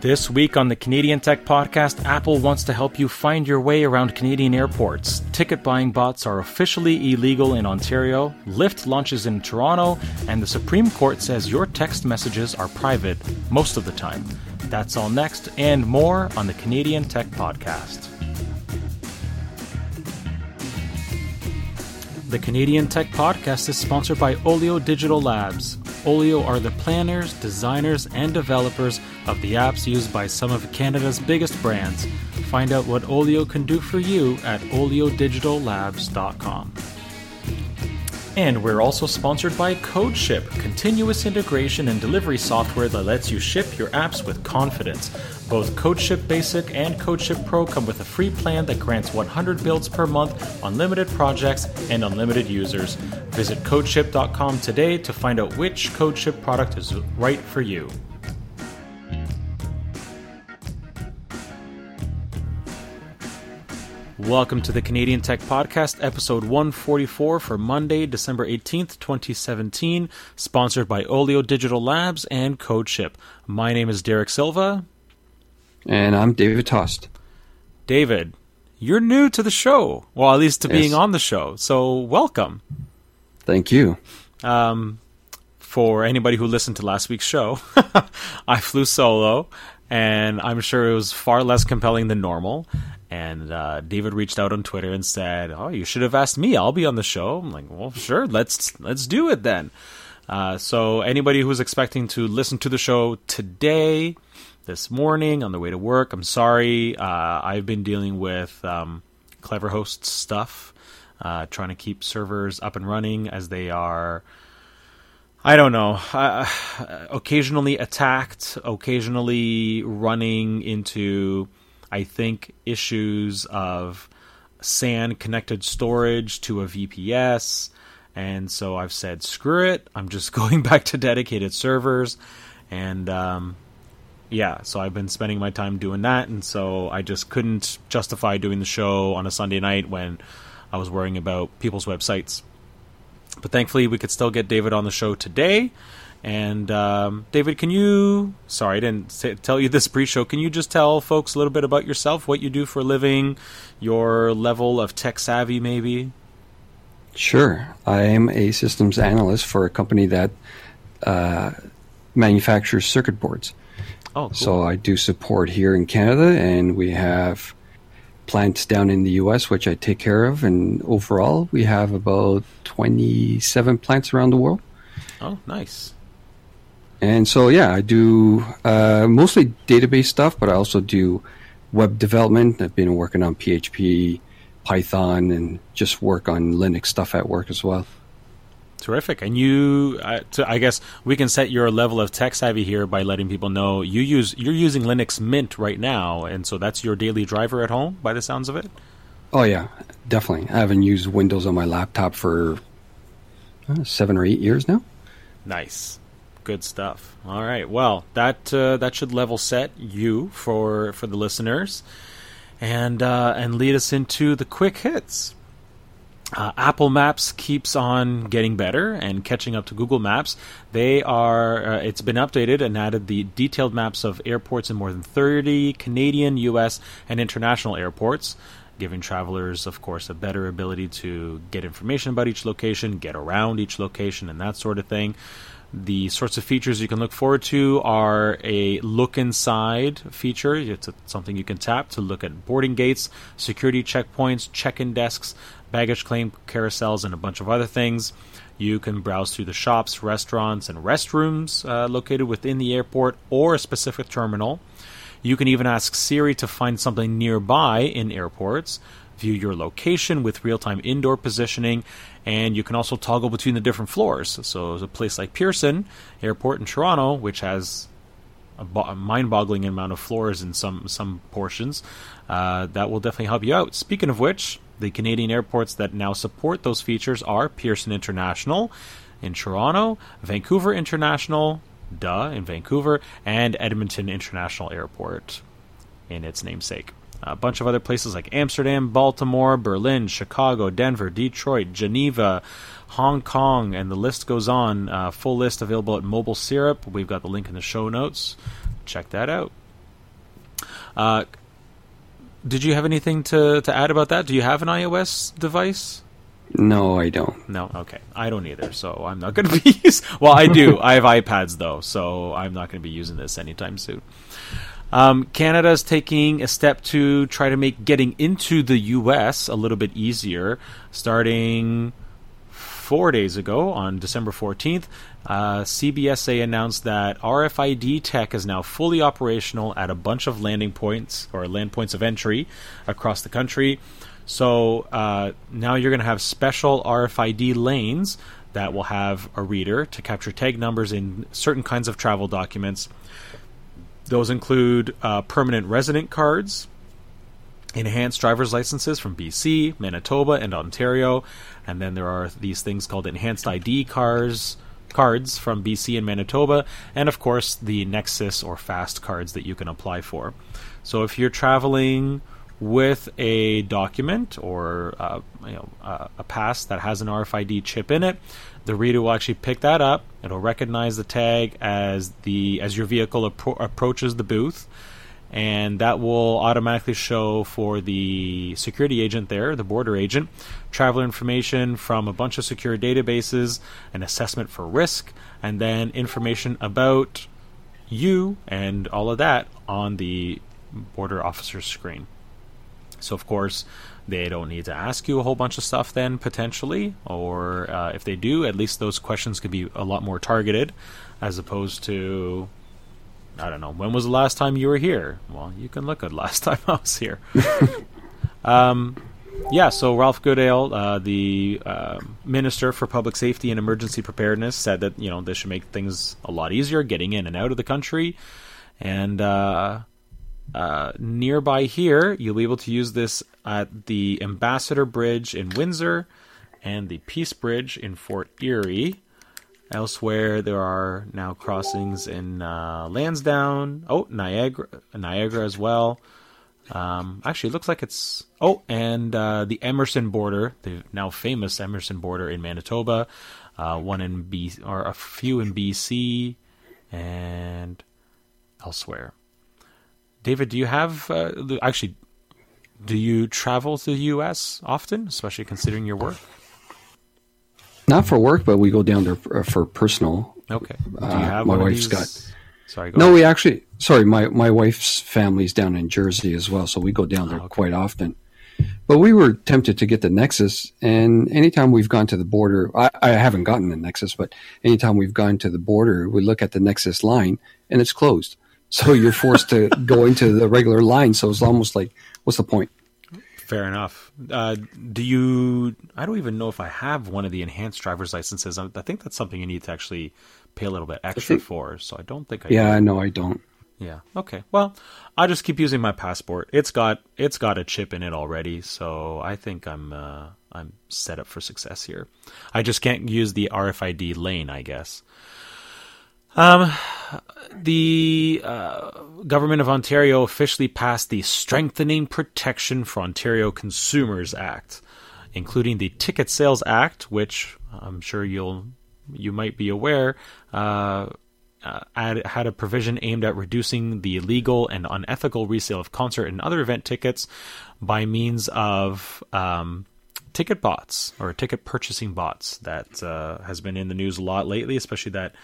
This week on the Canadian Tech Podcast, Apple wants to help you find your way around Canadian airports. Ticket buying bots are officially illegal in Ontario, Lyft launches in Toronto, and the Supreme Court says your text messages are private most of the time. That's all next and more on the Canadian Tech Podcast. The Canadian Tech Podcast is sponsored by Olio Digital Labs. Olio are the planners, designers, and developers of the apps used by some of Canada's biggest brands. Find out what Olio can do for you at oliodigitallabs.com. And we're also sponsored by CodeShip, continuous integration and delivery software that lets you ship your apps with confidence. Both CodeShip Basic and CodeShip Pro come with a free plan that grants 100 builds per month, unlimited projects, and unlimited users. Visit codeship.com today to find out which CodeShip product is right for you. Welcome to the Canadian Tech Podcast, episode 144 for Monday, December 18th, 2017, sponsored by Olio Digital Labs and CodeShip. My name is Derek Silva. And I'm David Toste. David, you're new to the show. Well, at least to Yes. being on the show. So, welcome. Thank you. Um, for anybody who listened to last week's show, I flew solo, and I'm sure it was far less compelling than normal. And uh, David reached out on Twitter and said, "Oh, you should have asked me. I'll be on the show." I'm like, "Well, sure. Let's let's do it then." Uh, so, anybody who's expecting to listen to the show today, this morning on the way to work, I'm sorry. Uh, I've been dealing with um, CleverHost stuff, uh, trying to keep servers up and running as they are. I don't know. Uh, occasionally attacked, occasionally running into, I think, issues of SAN connected storage to a VPS. And so I've said, screw it. I'm just going back to dedicated servers. And um, yeah, so I've been spending my time doing that. And so I just couldn't justify doing the show on a Sunday night when I was worrying about people's websites. But thankfully, we could still get David on the show today. And um, David, can you? Sorry, I didn't say, tell you this pre-show. Can you just tell folks a little bit about yourself, what you do for a living, your level of tech savvy, maybe? Sure. I'm a systems analyst for a company that uh, manufactures circuit boards. Oh, cool. So I do support here in Canada, and we have plants down in the US, which I take care of. And overall, we have about 27 plants around the world. oh, nice. And so, yeah, I do uh, mostly database stuff, but I also do web development. I've been working on PHP, Python, and just work on Linux stuff at work as well. Terrific. And you, uh, to, I guess we can set your level of tech savvy here by letting people know you use you're using Linux Mint right now, and so that's your daily driver at home, by the sounds of it. Oh, yeah, definitely. I haven't used Windows on my laptop for uh, seven or eight years now. Nice, good stuff. All right, well that uh, that should level set you for for the listeners, and uh, and lead us into the quick hits. Uh, Apple Maps keeps on getting better and catching up to Google Maps. They are uh, it's been updated and added the detailed maps of airports in more than 30 Canadian, US, and international airports, giving travelers, of course, a better ability to get information about each location, get around each location, and that sort of thing. The sorts of features you can look forward to are a look inside feature. It's a, something you can tap to look at boarding gates, security checkpoints, check in desks, baggage claim carousels, and a bunch of other things. You can browse through the shops, restaurants, and restrooms uh, located within the airport or a specific terminal. You can even ask Siri to find something nearby in airports, view your location with real time indoor positioning, and you can also toggle between the different floors. So, a place like Pearson Airport in Toronto, which has a, bo- a mind-boggling amount of floors in some some portions. Uh, that will definitely help you out. Speaking of which, the Canadian airports that now support those features are Pearson International in Toronto, Vancouver International, duh, in Vancouver, and Edmonton International Airport in its namesake. A bunch of other places like Amsterdam, Baltimore, Berlin, Chicago, Denver, Detroit, Geneva, Hong Kong, and the list goes on. Uh, full list available at Mobile Syrup. We've got the link in the show notes. Check that out. Uh, did you have anything to, to add about that? Do you have an iOS device? No, I don't. No, okay. I don't either, so I'm not going to be using. Well, I do. I have iPads though, so I'm not going to be using this anytime soon. Um, Canada is taking a step to try to make getting into the U.S. a little bit easier, starting four days ago on December 14th. Uh, CBSA announced that RFID tech is now fully operational at a bunch of landing points or land points of entry across the country. So uh, now you're going to have special RFID lanes that will have a reader to capture tag numbers in certain kinds of travel documents. Those include uh, permanent resident cards, enhanced driver's licenses from BC, Manitoba, and Ontario, and then there are these things called enhanced ID cards cards from BC and Manitoba, and of course the Nexus or Fast cards that you can apply for. So if you're traveling with a document or uh, you know, uh, a pass that has an RFID chip in it, the reader will actually pick that up. It'll recognize the tag as the as your vehicle appro- approaches the booth, and that will automatically show for the security agent there, the border agent, traveler information from a bunch of secure databases, an assessment for risk, and then information about you and all of that on the border officer's screen. So, of course, they don't need to ask you a whole bunch of stuff then, potentially. Or uh, if they do, at least those questions could be a lot more targeted as opposed to, I don't know, when was the last time you were here? Well, you can look at last time I was here. um, yeah, so Ralph Goodale, uh, the uh, Minister for Public Safety and Emergency Preparedness, said that, you know, this should make things a lot easier getting in and out of the country. And, uh, uh, nearby here, you'll be able to use this at the Ambassador Bridge in Windsor and the Peace Bridge in Fort Erie. Elsewhere, there are now crossings in uh, Lansdowne. Oh, Niagara, Niagara as well. Um, actually, it looks like it's oh, and uh, the Emerson border, the now famous Emerson border in Manitoba. Uh, one in B or a few in BC and elsewhere. David, do you have uh, actually? Do you travel to the U.S. often, especially considering your work? Not for work, but we go down there for, for personal. Okay. Do you Uh, have my one of these- got- Sorry. Go No, ahead. we actually. Sorry, my my wife's family's down in Jersey as well, so we go down there okay. quite often. But we were tempted to get the Nexus, and anytime we've gone to the border, I, I haven't gotten the Nexus, but anytime we've gone to the border, we look at the Nexus line and it's closed. So you're forced to go into the regular line. So it's almost like, what's the point? Fair enough. Uh, do you? I don't even know if I have one of the enhanced driver's licenses. I, I think that's something you need to actually pay a little bit extra think- for. So I don't think I. Yeah, no, I don't. Yeah. Okay. Well, I just keep using my passport. It's got it's got a chip in it already, so I think I'm uh, I'm set up for success here. I just can't use the RFID lane, I guess. Um, the uh, government of Ontario officially passed the Strengthening Protection for Ontario Consumers Act, including the Ticket Sales Act, which I'm sure you'll you might be aware. Uh, uh, had, had a provision aimed at reducing the illegal and unethical resale of concert and other event tickets by means of um, ticket bots or ticket purchasing bots that uh, has been in the news a lot lately, especially that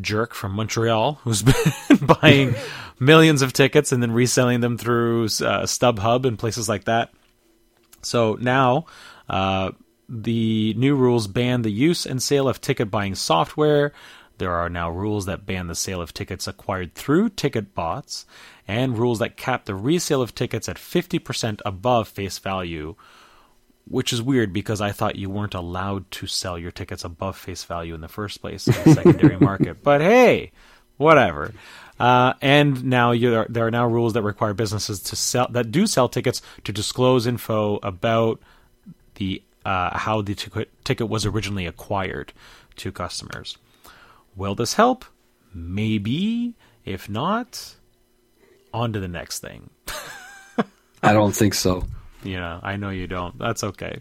jerk from Montreal who's been buying millions of tickets and then reselling them through uh, StubHub and places like that. So now, uh, the new rules ban the use and sale of ticket buying software. There are now rules that ban the sale of tickets acquired through ticket bots, and rules that cap the resale of tickets at 50% above face value, which is weird because I thought you weren't allowed to sell your tickets above face value in the first place in the secondary market. But hey, whatever. Uh, and now you there are now rules that require businesses to sell that do sell tickets to disclose info about the uh, how the ticket ticket was originally acquired to customers. Will this help? Maybe. If not, on to the next thing. I don't think so. Yeah, I know you don't. That's okay.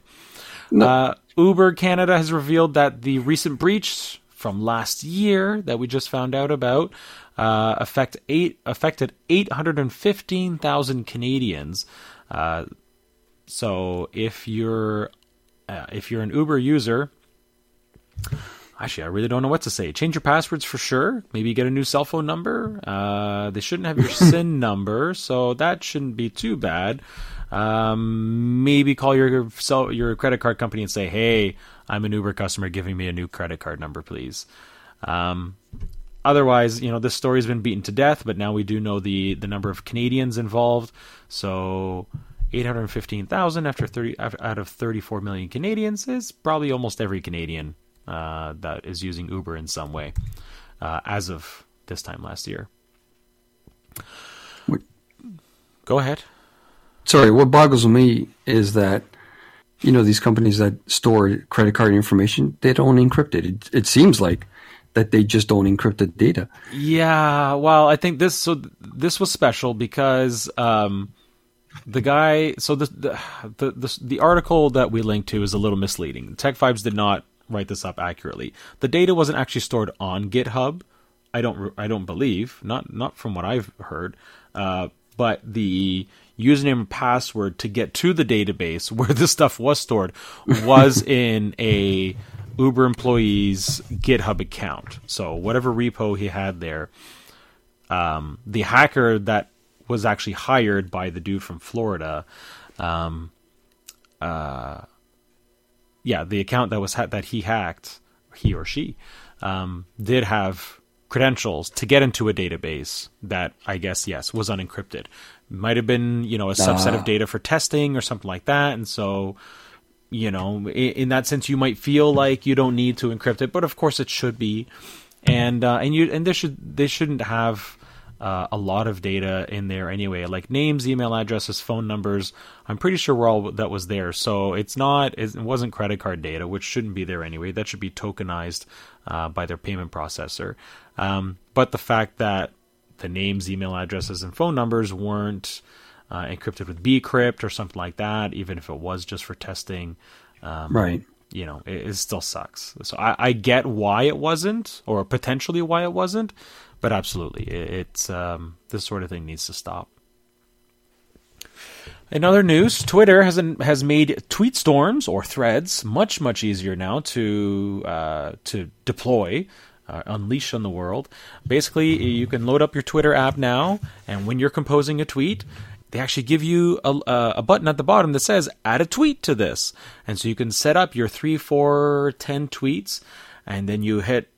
No. Uh, Uber Canada has revealed that the recent breach from last year that we just found out about uh, affect eight affected 815,000 Canadians. Uh, so if you're uh, if you're an Uber user, actually, I really don't know what to say. Change your passwords for sure. Maybe get a new cell phone number. Uh, they shouldn't have your SIN number, so that shouldn't be too bad. Um, maybe call your sell, your credit card company and say, "Hey, I'm an Uber customer. Giving me a new credit card number, please." Um, otherwise, you know, this story's been beaten to death, but now we do know the the number of Canadians involved. So, 815,000 after 30 out of 34 million Canadians is probably almost every Canadian uh, that is using Uber in some way uh, as of this time last year. Go ahead sorry, what boggles me is that you know these companies that store credit card information they don't encrypt it. It, it seems like that they just don't encrypt the data. Yeah, well, I think this so this was special because um, the guy. So the, the the the article that we linked to is a little misleading. Tech Vibes did not write this up accurately. The data wasn't actually stored on GitHub. I don't I don't believe not not from what I've heard. Uh, but the username and password to get to the database where this stuff was stored was in a Uber employee's GitHub account. So whatever repo he had there, um, the hacker that was actually hired by the dude from Florida, um, uh, yeah, the account that was ha- that he hacked, he or she, um, did have credentials to get into a database that I guess yes was unencrypted might have been you know a subset of data for testing or something like that. And so you know in, in, that sense you might feel like you don't need to encrypt it but of course it should be. And uh, and you and they should they shouldn't have uh, a lot of data in there anyway like names email addresses phone numbers. I'm pretty sure we're all that was there. So it's not it wasn't credit card data which shouldn't be there anyway. That should be tokenized uh, by their payment processor. Um, but the fact that the names, email addresses, and phone numbers weren't uh, encrypted with bcrypt or something like that, even if it was just for testing. Um, right. You know, it, it, still sucks. So I, I, get why it wasn't, or potentially why it wasn't, but absolutely, it, it's um, this sort of thing needs to stop. In other news, Twitter has an, has made tweet storms or threads much much easier now to uh, to deploy uh, unleash on the world. Basically, you can load up your Twitter app now, and when you're composing a tweet, they actually give you a, a, button at the bottom that says add a tweet to this. And so you can set up your three, four, ten tweets, and then you hit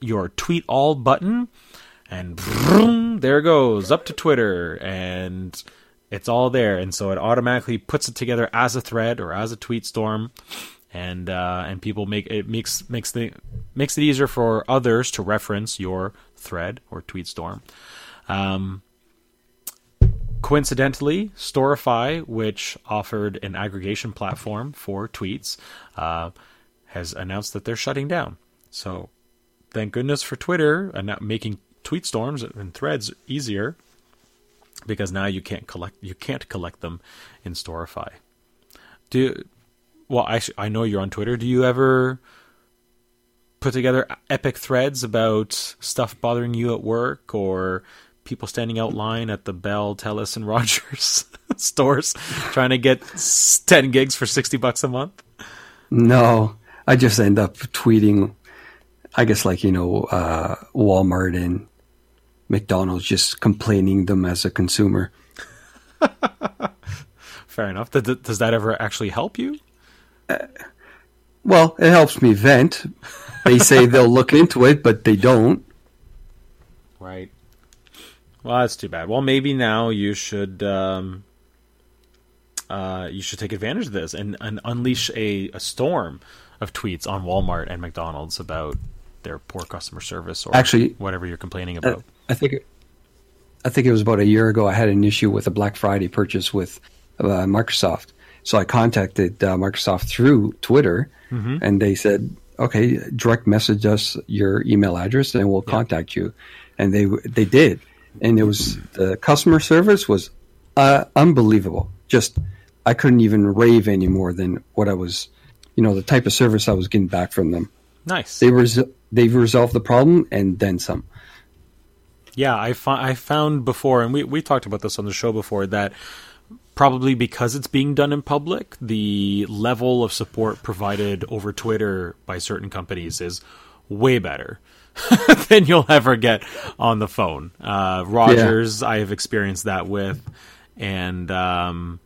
your tweet all button, and vroom, there it goes up to Twitter, and it's all there. And so it automatically puts it together as a thread or as a tweet storm and uh, and people make it makes makes the makes it easier for others to reference your thread or tweet storm. Um, coincidentally, Storify, which offered an aggregation platform for tweets, uh, has announced that they're shutting down. So, thank goodness for Twitter and making tweet storms and threads easier, because now you can't collect you can't collect them in Storify. Do well, I I know you're on Twitter. Do you ever put together epic threads about stuff bothering you at work or people standing out line at the Bell, Telus, and Rogers stores trying to get ten gigs for sixty bucks a month? No, I just end up tweeting. I guess like you know uh, Walmart and McDonald's just complaining them as a consumer. Fair enough. Does that ever actually help you? Well, it helps me vent. They say they'll look into it, but they don't. Right. Well, that's too bad. Well, maybe now you should um, uh, you should take advantage of this and, and unleash a, a storm of tweets on Walmart and McDonald's about their poor customer service or actually whatever you're complaining about. I, I think I think it was about a year ago. I had an issue with a Black Friday purchase with uh, Microsoft, so I contacted uh, Microsoft through Twitter, mm-hmm. and they said, "Okay, direct message us your email address, and we'll yeah. contact you." And they they did, and it was the customer service was uh, unbelievable. Just I couldn't even rave any more than what I was, you know, the type of service I was getting back from them. Nice. They res- they've resolved the problem and then some. Yeah, I, fi- I found before, and we, we talked about this on the show before, that probably because it's being done in public, the level of support provided over Twitter by certain companies is way better than you'll ever get on the phone. Uh, Rogers, yeah. I have experienced that with, and um,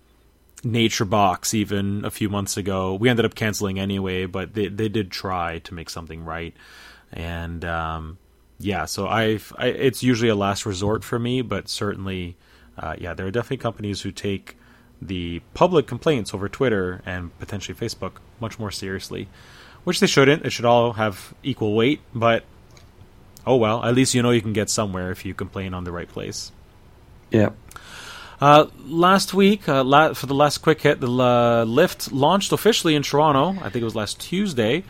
NatureBox even a few months ago. We ended up canceling anyway, but they they did try to make something right, and um, yeah, so I've I, it's usually a last resort for me, but certainly, uh, yeah, there are definitely companies who take the public complaints over Twitter and potentially Facebook much more seriously, which they shouldn't. It should all have equal weight, but oh well. At least you know you can get somewhere if you complain on the right place. Yeah. Uh, last week, uh, la- for the last quick hit, the uh, Lyft launched officially in Toronto. I think it was last Tuesday,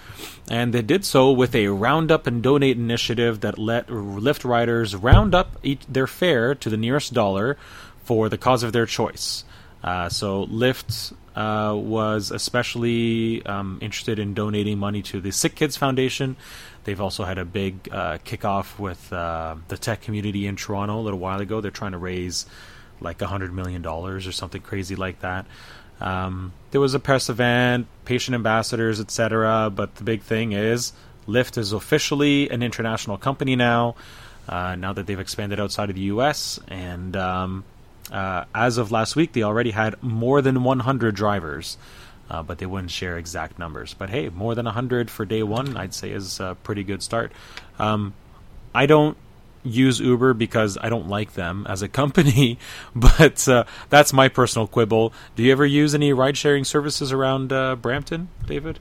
and they did so with a round up and donate initiative that let Lyft riders round up each, their fare to the nearest dollar for the cause of their choice. Uh, so Lyft uh, was especially um, interested in donating money to the Sick Kids Foundation. They've also had a big uh, kickoff with uh, the tech community in Toronto a little while ago. They're trying to raise like hundred million dollars or something crazy like that. Um, there was a press event, patient ambassadors, etc. But the big thing is Lyft is officially an international company now. Uh, now that they've expanded outside of the U.S. and um, uh, as of last week, they already had more than 100 drivers, uh, but they wouldn't share exact numbers. But hey, more than 100 for day one, I'd say is a pretty good start. Um, I don't use Uber because I don't like them as a company, but uh, that's my personal quibble. Do you ever use any ride sharing services around uh, Brampton, David?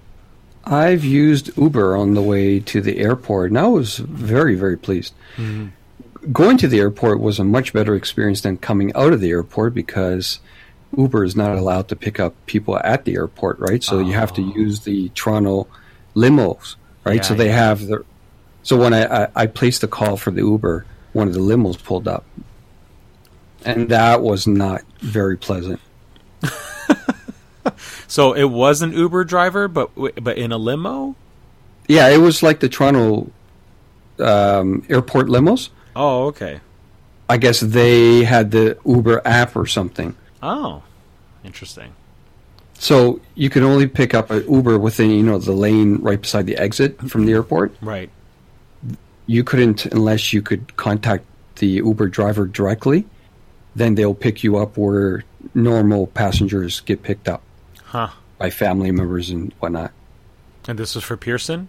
I've used Uber on the way to the airport, and I was very, very pleased. Mm-hmm. Going to the airport was a much better experience than coming out of the airport because Uber is not allowed to pick up people at the airport, right? So oh. you have to oh. use the Toronto limos, right? Yeah, so they yeah. have the so when I, I, I placed the call for the Uber, one of the limos pulled up, and that was not very pleasant. so it was an Uber driver, but but in a limo. Yeah, it was like the Toronto um, airport limos. Oh, okay. I guess they had the Uber app or something. Oh, interesting. So you could only pick up an Uber within you know the lane right beside the exit from the airport. Right you couldn't unless you could contact the Uber driver directly. Then they'll pick you up where normal passengers get picked up. Huh. By family members and whatnot. And this was for Pearson?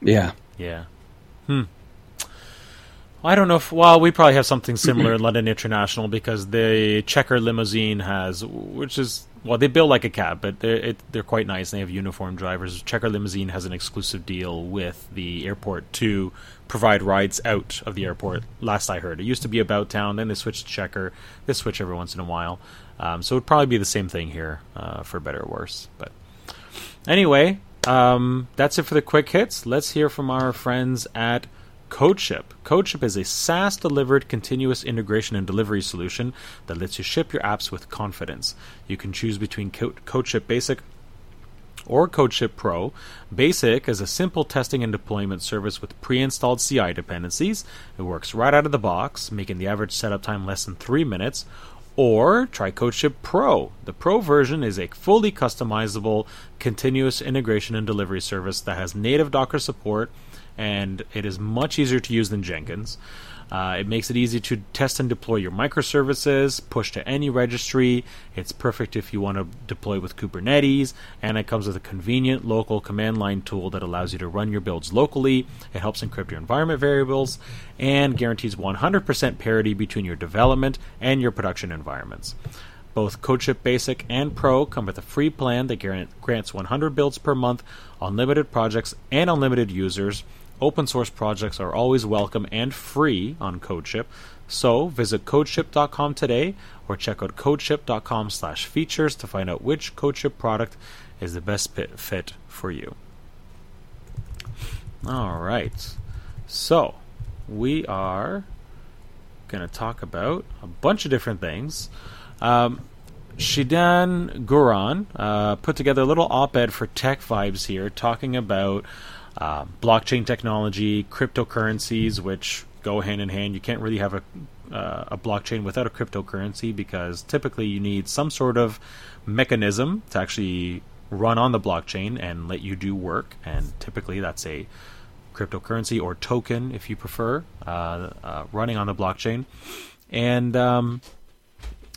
Yeah. Yeah. Hmm. I don't know if. Well, we probably have something similar in London International because the Checker limousine has, which is well, they build like a cab, but they're it, they're quite nice. and They have uniform drivers. Checker Limousine has an exclusive deal with the airport to provide rides out of the airport. Last I heard, it used to be about town, then they switched to Checker. They switch every once in a while, um, so it'd probably be the same thing here, uh, for better or worse. But anyway, um, that's it for the quick hits. Let's hear from our friends at CodeShip. CodeShip is a SaaS delivered continuous integration and delivery solution that lets you ship your apps with confidence. You can choose between CodeShip Basic or CodeShip Pro. Basic is a simple testing and deployment service with pre installed CI dependencies. It works right out of the box, making the average setup time less than three minutes. Or try CodeShip Pro. The Pro version is a fully customizable continuous integration and delivery service that has native Docker support and it is much easier to use than Jenkins. Uh, it makes it easy to test and deploy your microservices, push to any registry. It's perfect if you want to deploy with Kubernetes, and it comes with a convenient local command line tool that allows you to run your builds locally. It helps encrypt your environment variables and guarantees 100% parity between your development and your production environments. Both CodeShip Basic and Pro come with a free plan that grants 100 builds per month, unlimited projects, and unlimited users Open source projects are always welcome and free on CodeShip. So visit codeship.com today or check out codeship.com slash features to find out which CodeShip product is the best fit for you. All right. So we are going to talk about a bunch of different things. Um, Shidan Guran uh, put together a little op ed for Tech Vibes here talking about uh, blockchain technology, cryptocurrencies, which go hand in hand. You can't really have a uh, a blockchain without a cryptocurrency because typically you need some sort of mechanism to actually run on the blockchain and let you do work. And typically that's a cryptocurrency or token, if you prefer, uh, uh, running on the blockchain. And um,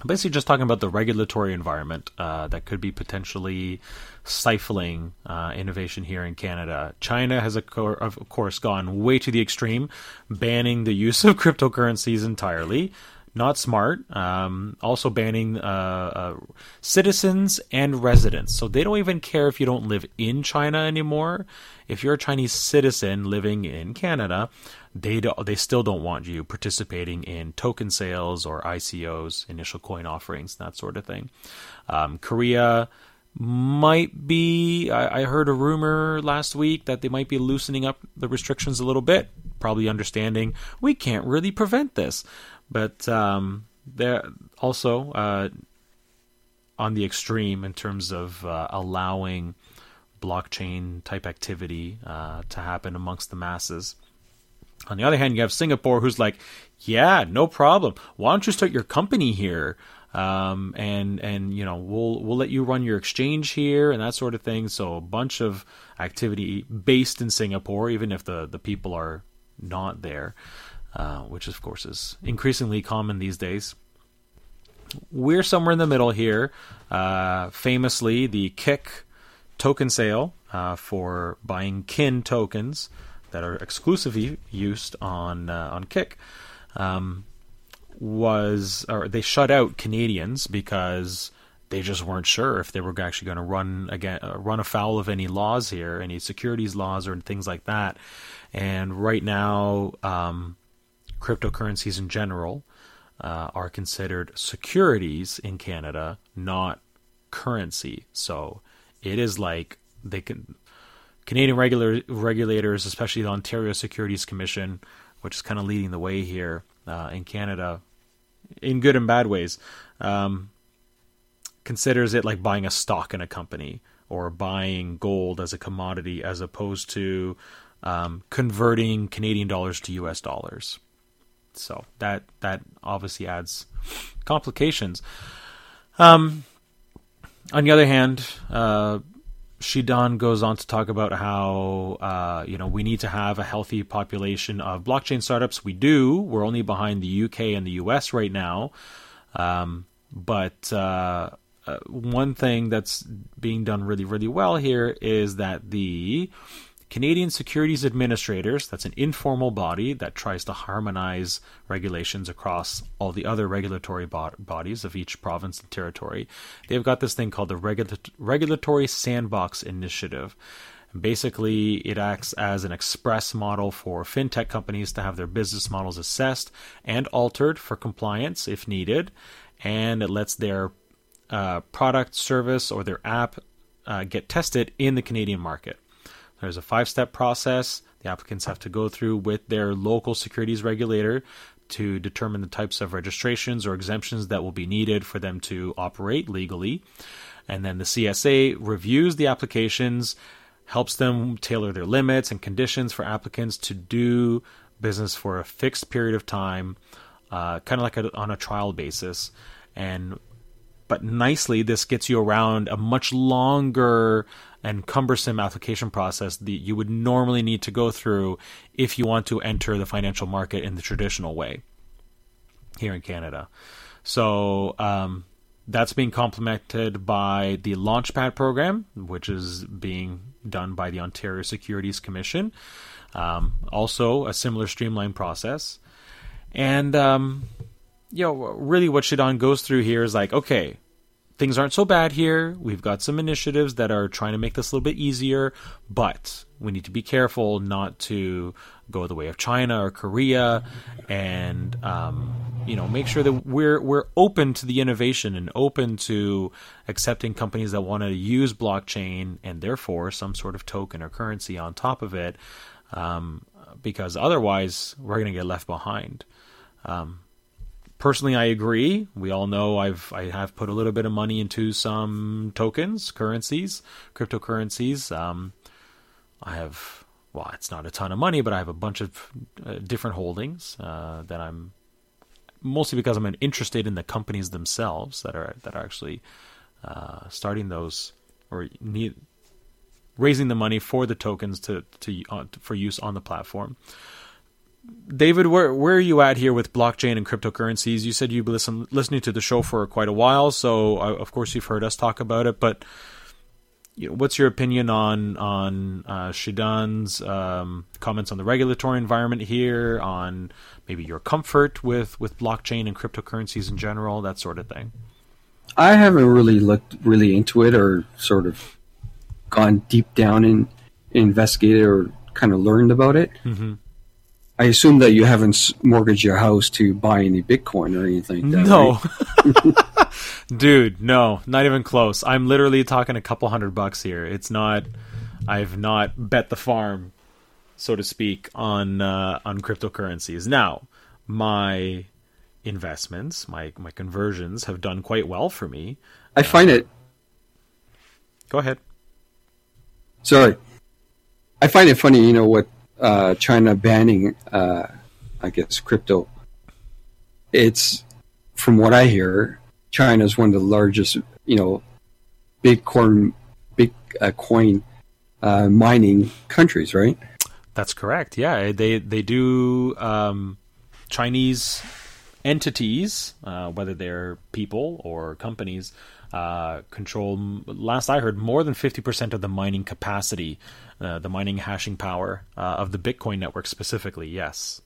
basically just talking about the regulatory environment uh, that could be potentially stifling uh, innovation here in Canada. China has, of course, gone way to the extreme, banning the use of cryptocurrencies entirely. Not smart. Um, also banning uh, uh, citizens and residents. So they don't even care if you don't live in China anymore. If you're a Chinese citizen living in Canada, they do, they still don't want you participating in token sales or ICOs, initial coin offerings, that sort of thing. Um, Korea might be. I, I, heard a rumor last week that they might be loosening up the restrictions a little bit. Probably understanding we can't really prevent this, but um, they're also uh, on the extreme in terms of uh, allowing blockchain type activity uh, to happen amongst the masses. On the other hand, you have Singapore, who's like, "Yeah, no problem. Why don't you start your company here?" Um, and and you know we'll we'll let you run your exchange here and that sort of thing. So a bunch of activity based in Singapore, even if the the people are not there, uh, which of course is increasingly common these days. We're somewhere in the middle here. Uh, famously, the Kik token sale uh, for buying kin tokens that are exclusively used on uh, on Kik um, was, or they shut out Canadians because they just weren't sure if they were actually going to run again, uh, run afoul of any laws here, any securities laws or things like that. And right now, um, cryptocurrencies in general uh, are considered securities in Canada, not currency. So it is like they can Canadian regular, regulators, especially the Ontario Securities Commission, which is kind of leading the way here uh, in Canada, in good and bad ways, um, considers it like buying a stock in a company or buying gold as a commodity as opposed to um, converting Canadian dollars to U.S. dollars. So that that obviously adds complications. Um, on the other hand, uh, Shidan goes on to talk about how uh, you know we need to have a healthy population of blockchain startups. We do. We're only behind the UK and the US right now, um, but uh, uh, one thing that's being done really really well here is that the Canadian Securities Administrators, that's an informal body that tries to harmonize regulations across all the other regulatory bo- bodies of each province and territory. They've got this thing called the Regula- Regulatory Sandbox Initiative. Basically, it acts as an express model for fintech companies to have their business models assessed and altered for compliance if needed, and it lets their uh, product, service, or their app uh, get tested in the Canadian market. There's a five step process the applicants have to go through with their local securities regulator to determine the types of registrations or exemptions that will be needed for them to operate legally. And then the CSA reviews the applications, helps them tailor their limits and conditions for applicants to do business for a fixed period of time, uh, kind of like a, on a trial basis. And but nicely, this gets you around a much longer and cumbersome application process that you would normally need to go through if you want to enter the financial market in the traditional way here in Canada. So um, that's being complemented by the Launchpad program, which is being done by the Ontario Securities Commission. Um, also, a similar streamlined process. And, um, you know, really what Shidan goes through here is like, okay, things aren't so bad here. We've got some initiatives that are trying to make this a little bit easier, but we need to be careful not to go the way of China or Korea, and um, you know make sure that we're we're open to the innovation and open to accepting companies that want to use blockchain and therefore some sort of token or currency on top of it, um, because otherwise we're going to get left behind. Um, personally, I agree. We all know I've I have put a little bit of money into some tokens, currencies, cryptocurrencies. Um, I have well, it's not a ton of money, but I have a bunch of uh, different holdings uh, that I'm mostly because I'm interested in the companies themselves that are that are actually uh, starting those or need raising the money for the tokens to to uh, for use on the platform. David, where where are you at here with blockchain and cryptocurrencies? You said you've been listen, listening to the show for quite a while, so uh, of course you've heard us talk about it. But you know, what's your opinion on on uh, Shidan's um, comments on the regulatory environment here, on maybe your comfort with with blockchain and cryptocurrencies in general, that sort of thing? I haven't really looked really into it or sort of gone deep down and investigated or kind of learned about it. Mm-hmm. I assume that you haven't mortgaged your house to buy any Bitcoin or anything. Like that, no, right? dude, no, not even close. I'm literally talking a couple hundred bucks here. It's not. I've not bet the farm, so to speak, on uh, on cryptocurrencies. Now, my investments, my my conversions have done quite well for me. I find it. Go ahead. Sorry, I find it funny. You know what? Uh, China banning, uh, I guess, crypto. It's from what I hear, China is one of the largest, you know, Bitcoin, big uh, coin uh, mining countries, right? That's correct. Yeah, they they do um, Chinese entities, uh, whether they're people or companies, uh, control. Last I heard, more than fifty percent of the mining capacity, uh, the mining hashing power uh, of the Bitcoin network specifically. Yes.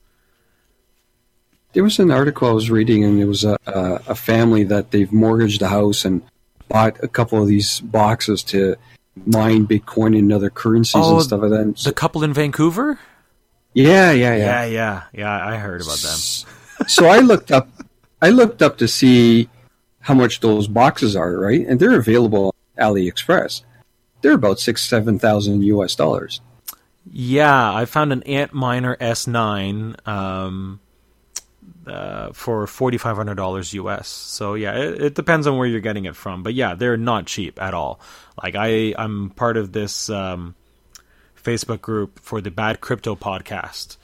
There was an article I was reading, and it was a, a, a family that they've mortgaged a house and bought a couple of these boxes to mine Bitcoin and other currencies Oh, and stuff like that. The couple in Vancouver. yeah, yeah, yeah. Yeah, yeah, yeah. I heard about them. so I looked up, I looked up to see how much those boxes are, right? And they're available on AliExpress. They're about six, seven thousand U.S. dollars. Yeah, I found an Antminer S9 um, uh, for forty five hundred dollars US. So yeah, it, it depends on where you're getting it from, but yeah, they're not cheap at all. Like I, I'm part of this um, Facebook group for the Bad Crypto podcast,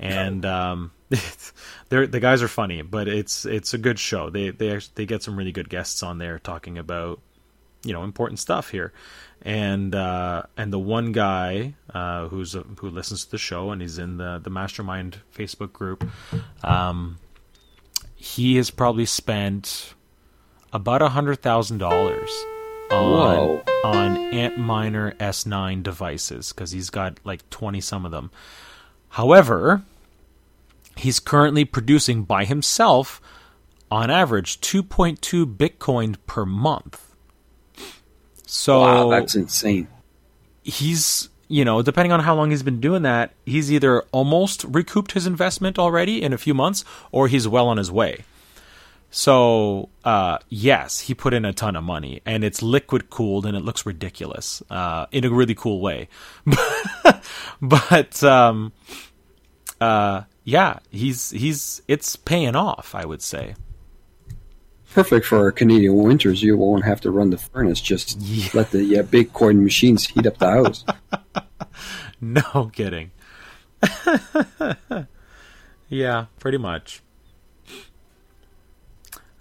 and um, they're the guys are funny, but it's it's a good show. They they actually, they get some really good guests on there talking about you know important stuff here and uh, and the one guy uh, who's a, who listens to the show and he's in the the mastermind Facebook group, um, he has probably spent about a hundred thousand dollars on Whoa. on Antminer S9 devices because he's got like twenty some of them. However, he's currently producing by himself, on average, two point two Bitcoin per month. So Wow, that's insane. he's you know depending on how long he's been doing that he's either almost recouped his investment already in a few months or he's well on his way so uh, yes he put in a ton of money and it's liquid cooled and it looks ridiculous uh, in a really cool way but um, uh, yeah he's he's it's paying off i would say Perfect for our Canadian winters. You won't have to run the furnace. Just Yeah. let the yeah, Bitcoin machines heat up the house. No kidding. yeah, pretty much.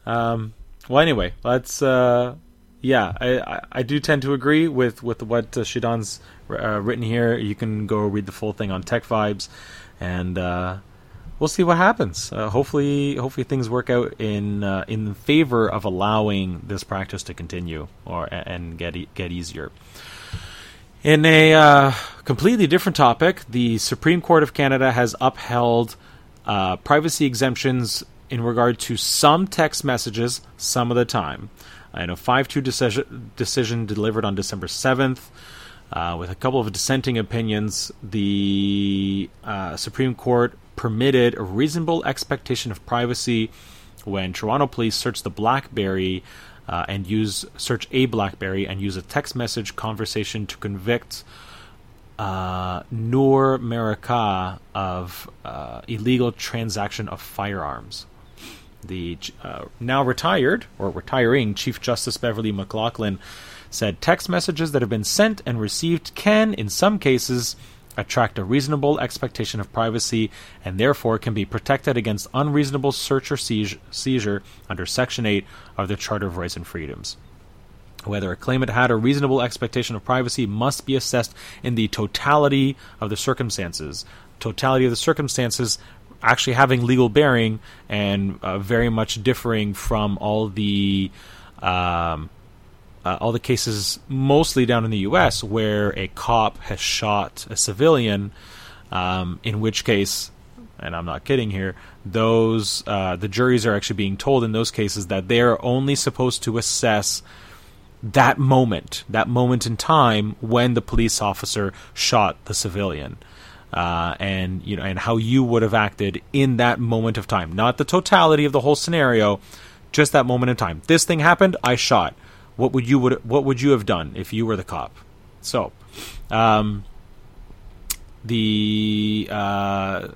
Um. Well, anyway, let's. Uh, yeah, I, I I do tend to agree with with what uh, Shidan's uh, written here. You can go read the full thing on Tech Vibes, and uh, we'll see what happens. Uh, hopefully, hopefully things work out in uh, in favor of allowing this practice to continue or and get e- get easier. In a uh, completely different topic, the Supreme Court of Canada has upheld uh, privacy exemptions in regard to some text messages some of the time. In a 5 2 decision, decision delivered on December 7th, uh, with a couple of dissenting opinions, the uh, Supreme Court permitted a reasonable expectation of privacy when Toronto police searched the BlackBerry uh, and use search a BlackBerry and use a text message conversation to convict uh, Noor of uh, illegal transaction of firearms. The uh, now retired or retiring Chief Justice Beverley McLachlin said text messages that have been sent and received can, in some cases, attract a reasonable expectation of privacy and therefore can be protected against unreasonable search or seizure under Section 8 of the Charter of Rights and Freedoms. Whether a claimant had a reasonable expectation of privacy must be assessed in the totality of the circumstances. Totality of the circumstances actually having legal bearing and uh, very much differing from all the um, uh, all the cases, mostly down in the U.S., where a cop has shot a civilian. Um, in which case, and I'm not kidding here, those uh, the juries are actually being told in those cases that they are only supposed to assess that moment, that moment in time when the police officer shot the civilian. Uh, and you know, and how you would have acted in that moment of time, not the totality of the whole scenario, just that moment in time. This thing happened, I shot. What would you would what would you have done if you were the cop? So, um, the uh,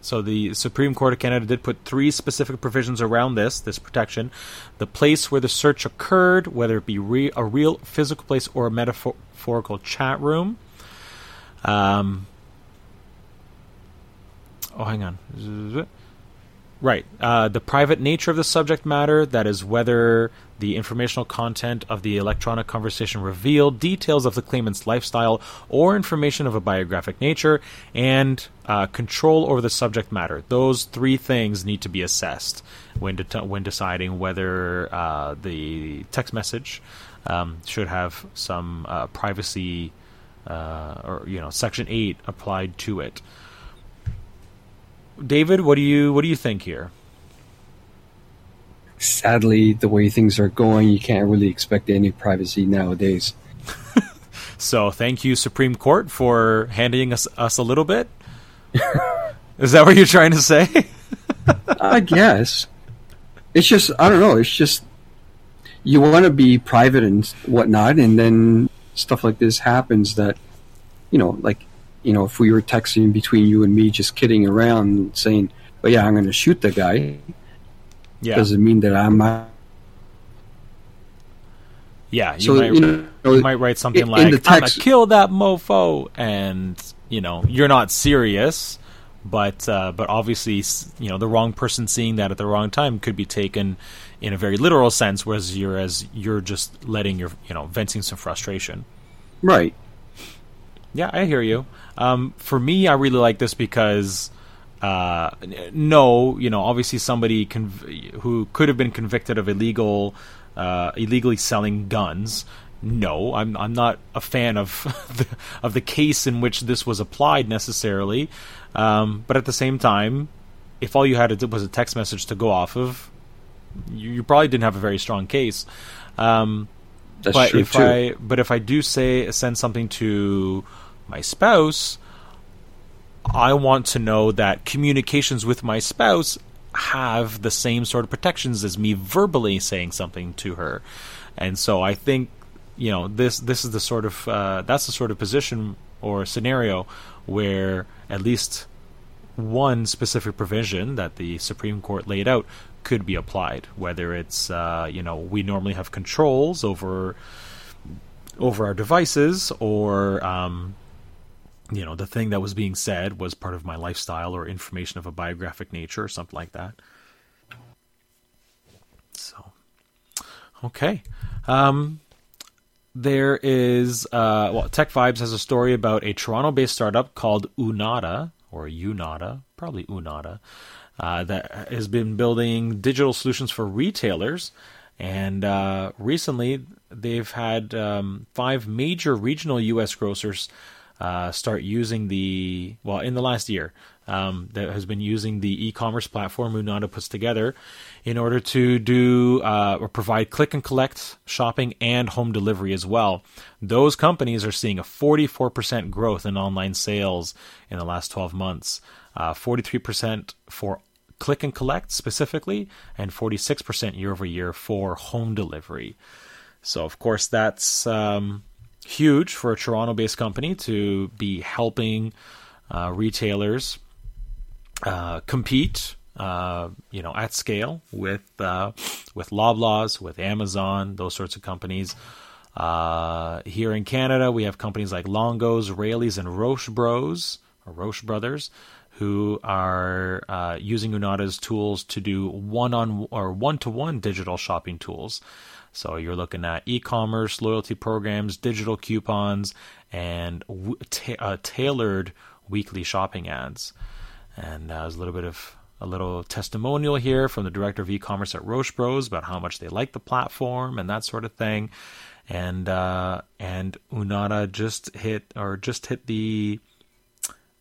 so the Supreme Court of Canada did put three specific provisions around this this protection: the place where the search occurred, whether it be re- a real physical place or a metaphorical chat room. Um, oh, hang on. Right. Uh, the private nature of the subject matter, that is, whether the informational content of the electronic conversation revealed details of the claimant's lifestyle or information of a biographic nature, and uh, control over the subject matter. Those three things need to be assessed when, de- when deciding whether uh, the text message um, should have some uh, privacy uh, or, you know, Section 8 applied to it. David, what do you what do you think here? Sadly, the way things are going, you can't really expect any privacy nowadays. so, thank you, Supreme Court, for handing us us a little bit. Is that what you're trying to say? I guess. It's just I don't know. It's just you want to be private and whatnot, and then stuff like this happens that you know, like you know, if we were texting between you and me, just kidding around, saying, "But yeah, I'm going to shoot the guy," yeah. doesn't mean that I'm. Uh, yeah, you, so, might, you, know, you might write something in, like, in text, "I'm gonna kill that mofo," and you know, you're not serious, but uh, but obviously, you know, the wrong person seeing that at the wrong time could be taken in a very literal sense, whereas you're as you're just letting your you know venting some frustration. Right. Yeah, I hear you. Um, for me, I really like this because, uh, no, you know, obviously somebody conv- who could have been convicted of illegal, uh, illegally selling guns. No, I'm I'm not a fan of the, of the case in which this was applied necessarily, um, but at the same time, if all you had to was a text message to go off of, you, you probably didn't have a very strong case. Um, That's but true if too. I but if I do say send something to my spouse, I want to know that communications with my spouse have the same sort of protections as me verbally saying something to her. And so I think you know this this is the sort of uh, that's the sort of position or scenario where at least one specific provision that the Supreme Court laid out could be applied. Whether it's uh, you know we normally have controls over over our devices or um, you know the thing that was being said was part of my lifestyle or information of a biographic nature or something like that. So okay. Um, there is uh, well Techvibes has a story about a toronto-based startup called unada or unada probably unada uh, that has been building digital solutions for retailers. And uh, recently they've had um, five major regional us grocers uh, start using the well in the last year um, that has been using the e-commerce platform Unada puts together in order to do uh, or provide click and collect shopping and home delivery as well. Those companies are seeing a 44% growth in online sales in the last 12 months, uh, 43% for click and collect specifically, and 46% year over year for home delivery. So of course that's um, huge for a Toronto based company to be helping uh, retailers uh, compete. Uh, you know, at scale with uh, with Loblaws, with Amazon, those sorts of companies. Uh, here in Canada, we have companies like Longos, Raley's, and Roche Bros, or Roche Brothers, who are uh, using Unada's tools to do one on or one to one digital shopping tools. So you're looking at e-commerce, loyalty programs, digital coupons, and uh, tailored weekly shopping ads. And uh, there's a little bit of a little testimonial here from the director of e-commerce at Roche Bros about how much they like the platform and that sort of thing. And uh, and Unada just hit or just hit the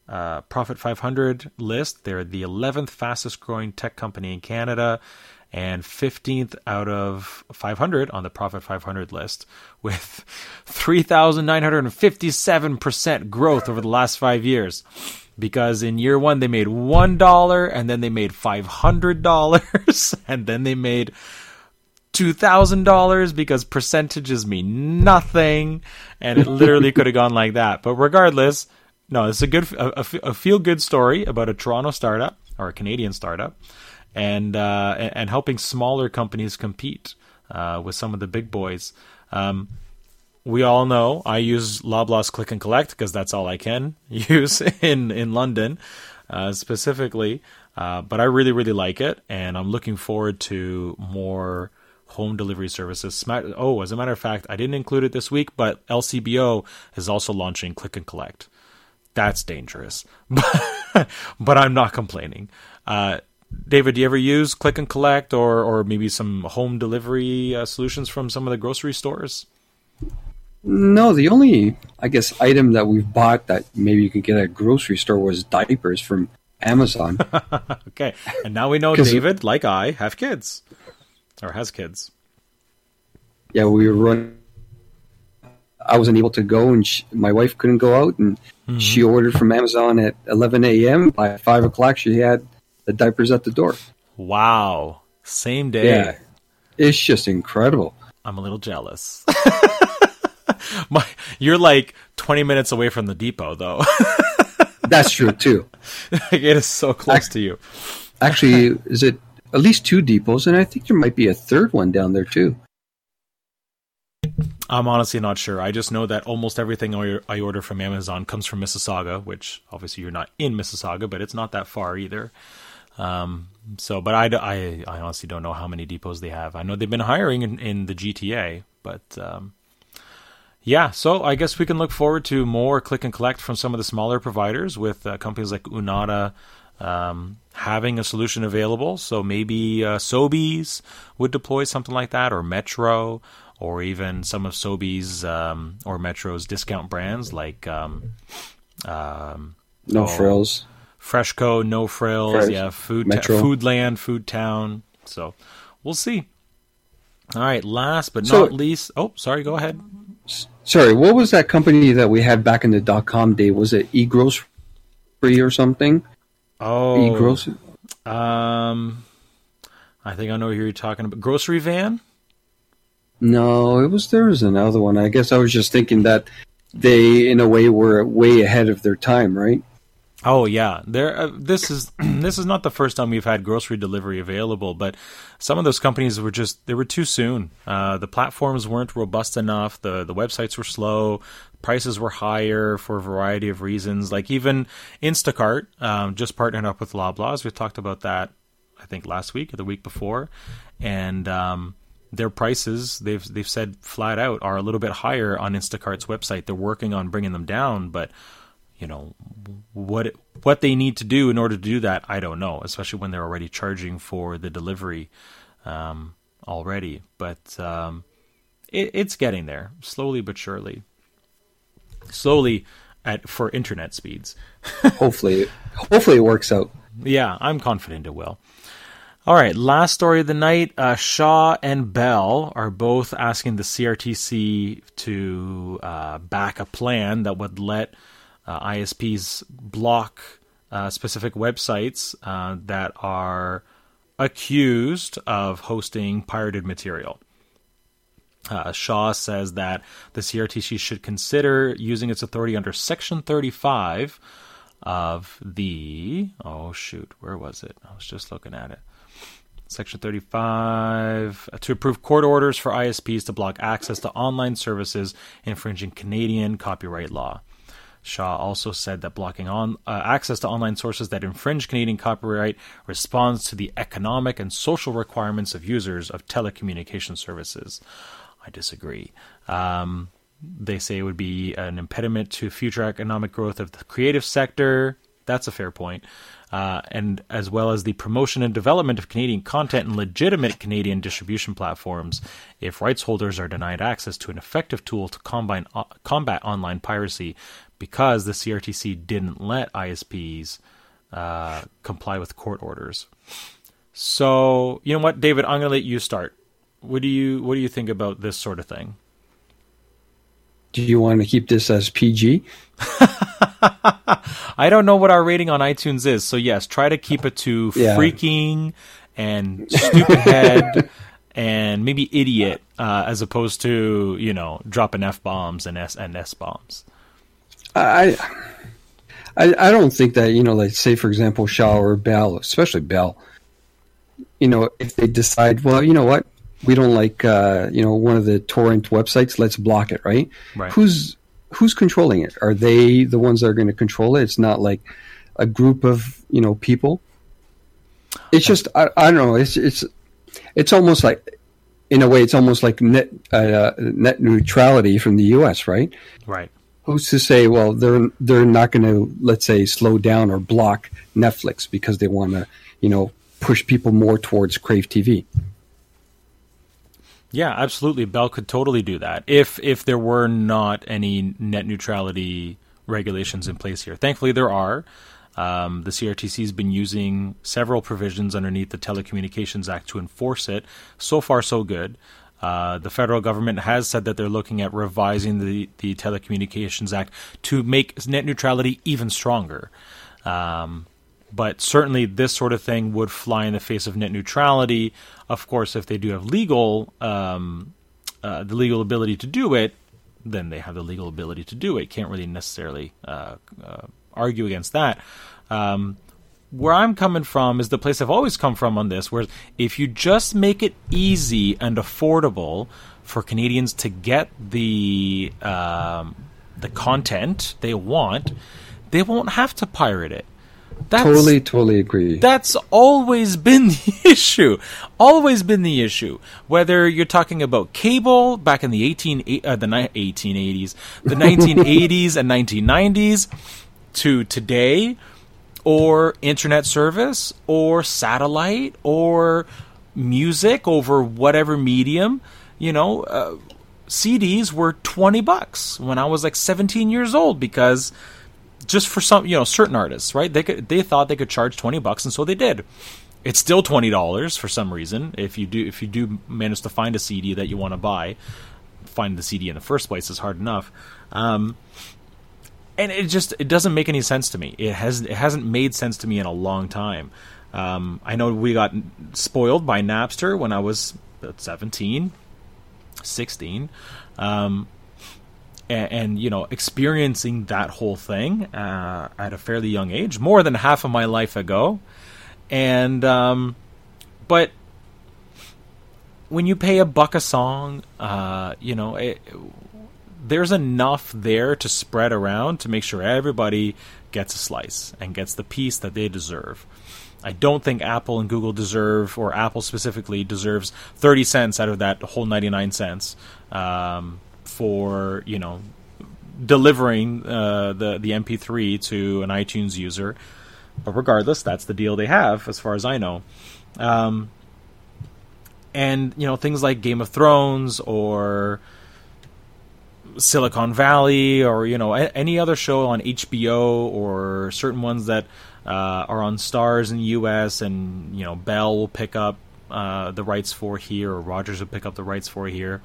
uh, Profit 500 list. They're the 11th fastest growing tech company in Canada and 15th out of 500 on the Profit 500 list with 3,957% growth over the last five years. Because in year one, they made $1 and then they made $500 and then they made $2,000 because percentages mean nothing. And it literally could have gone like that. But regardless, no, it's a good, a, a feel good story about a Toronto startup or a Canadian startup, and uh, and helping smaller companies compete uh, with some of the big boys. Um, we all know I use Loblaws Click and Collect because that's all I can use in in London, uh, specifically. Uh, but I really really like it, and I'm looking forward to more home delivery services. Oh, as a matter of fact, I didn't include it this week, but LCBO is also launching Click and Collect that's dangerous. but I'm not complaining. Uh, David, do you ever use click and collect or, or maybe some home delivery uh, solutions from some of the grocery stores? No, the only, I guess, item that we've bought that maybe you can get at a grocery store was diapers from Amazon. okay. And now we know David, like I, have kids or has kids. Yeah, we were running. I wasn't able to go, and she, my wife couldn't go out, and Mm-hmm. She ordered from Amazon at 11 a.m. By 5 o'clock, she had the diapers at the door. Wow. Same day. Yeah. It's just incredible. I'm a little jealous. My, you're like 20 minutes away from the depot, though. That's true, too. it is so close to you. Actually, is it at least two depots? And I think there might be a third one down there, too. I'm honestly not sure. I just know that almost everything I order from Amazon comes from Mississauga, which obviously you're not in Mississauga, but it's not that far either. Um, so, but I, I, I, honestly don't know how many depots they have. I know they've been hiring in, in the GTA, but um, yeah. So I guess we can look forward to more click and collect from some of the smaller providers with uh, companies like Unada. Um, having a solution available, so maybe uh, Sobeys would deploy something like that, or Metro, or even some of Sobeys um, or Metro's discount brands like um, um, No oh, Frills, Freshco, No Frills, Fresh, yeah, Food ta- Foodland, Food Town. So we'll see. All right, last but so, not least. Oh, sorry, go ahead. Sorry, what was that company that we had back in the dot com day? Was it eGrocery or something? Oh, eGrocery. Um, I think I know who you're talking about. Grocery van. No, it was there was another one. I guess I was just thinking that they, in a way, were way ahead of their time, right? Oh yeah, there. Uh, this is this is not the first time we've had grocery delivery available, but some of those companies were just they were too soon. Uh, the platforms weren't robust enough. the The websites were slow. Prices were higher for a variety of reasons. Like even Instacart um, just partnered up with Loblaws. We talked about that, I think last week or the week before, and um, their prices they've they've said flat out are a little bit higher on Instacart's website. They're working on bringing them down, but you know what what they need to do in order to do that, I don't know. Especially when they're already charging for the delivery um, already, but um, it, it's getting there slowly but surely. Slowly at for internet speeds. hopefully, hopefully it works out. Yeah, I'm confident it will. All right, last story of the night. Uh, Shaw and Bell are both asking the CRTC to uh, back a plan that would let uh, ISPs block uh, specific websites uh, that are accused of hosting pirated material. Uh, Shaw says that the CRTC should consider using its authority under Section 35 of the. Oh, shoot, where was it? I was just looking at it Section 35 uh, to approve court orders for ISPs to block access to online services infringing Canadian copyright law. Shaw also said that blocking on uh, access to online sources that infringe Canadian copyright responds to the economic and social requirements of users of telecommunication services. I disagree. Um, they say it would be an impediment to future economic growth of the creative sector. That's a fair point. Uh, and as well as the promotion and development of Canadian content and legitimate Canadian distribution platforms, if rights holders are denied access to an effective tool to combine, uh, combat online piracy because the CRTC didn't let ISPs uh, comply with court orders. So, you know what, David, I'm going to let you start. What do you what do you think about this sort of thing? Do you want to keep this as PG? I don't know what our rating on iTunes is, so yes, try to keep it to yeah. freaking and stupid head and maybe idiot, uh, as opposed to you know dropping f bombs and s and s bombs. I, I, I don't think that you know, like say for example, Shaw or Bell, especially Bell. You know, if they decide, well, you know what, we don't like uh, you know one of the torrent websites let's block it right? right. Who's who's controlling it? Are they the ones that are going to control it? It's not like a group of you know people? It's just I, I don't know it's it's it's almost like in a way it's almost like net uh, net neutrality from the US right? Right who's to say well they're they're not going to let's say slow down or block Netflix because they want to you know push people more towards Crave TV yeah, absolutely. Bell could totally do that if if there were not any net neutrality regulations in place here. Thankfully, there are. Um, the CRTC has been using several provisions underneath the Telecommunications Act to enforce it. So far, so good. Uh, the federal government has said that they're looking at revising the, the Telecommunications Act to make net neutrality even stronger. Um, but certainly, this sort of thing would fly in the face of net neutrality. Of course, if they do have legal um, uh, the legal ability to do it, then they have the legal ability to do it. Can't really necessarily uh, uh, argue against that. Um, where I'm coming from is the place I've always come from on this, where if you just make it easy and affordable for Canadians to get the um, the content they want, they won't have to pirate it. That's, totally, totally agree. That's always been the issue. Always been the issue. Whether you're talking about cable back in the 18, uh, the 1880s, the 1980s and 1990s, to today, or internet service, or satellite, or music over whatever medium, you know, uh, CDs were 20 bucks when I was like 17 years old because just for some, you know, certain artists, right? They could, they thought they could charge twenty bucks, and so they did. It's still twenty dollars for some reason. If you do, if you do manage to find a CD that you want to buy, find the CD in the first place is hard enough. Um, and it just it doesn't make any sense to me. It has it hasn't made sense to me in a long time. Um, I know we got spoiled by Napster when I was 17, 16. Um, and, and, you know experiencing that whole thing uh, at a fairly young age, more than half of my life ago, and um, but when you pay a buck a song, uh, you know it, there's enough there to spread around to make sure everybody gets a slice and gets the piece that they deserve. I don't think Apple and Google deserve, or Apple specifically deserves, 30 cents out of that whole 99 cents. Um, for you know delivering uh, the the MP3 to an iTunes user. But regardless, that's the deal they have, as far as I know. Um, and you know things like Game of Thrones or Silicon Valley or you know any other show on HBO or certain ones that uh, are on Starz in the U.S. and you know Bell will pick up uh, the rights for here or Rogers will pick up the rights for here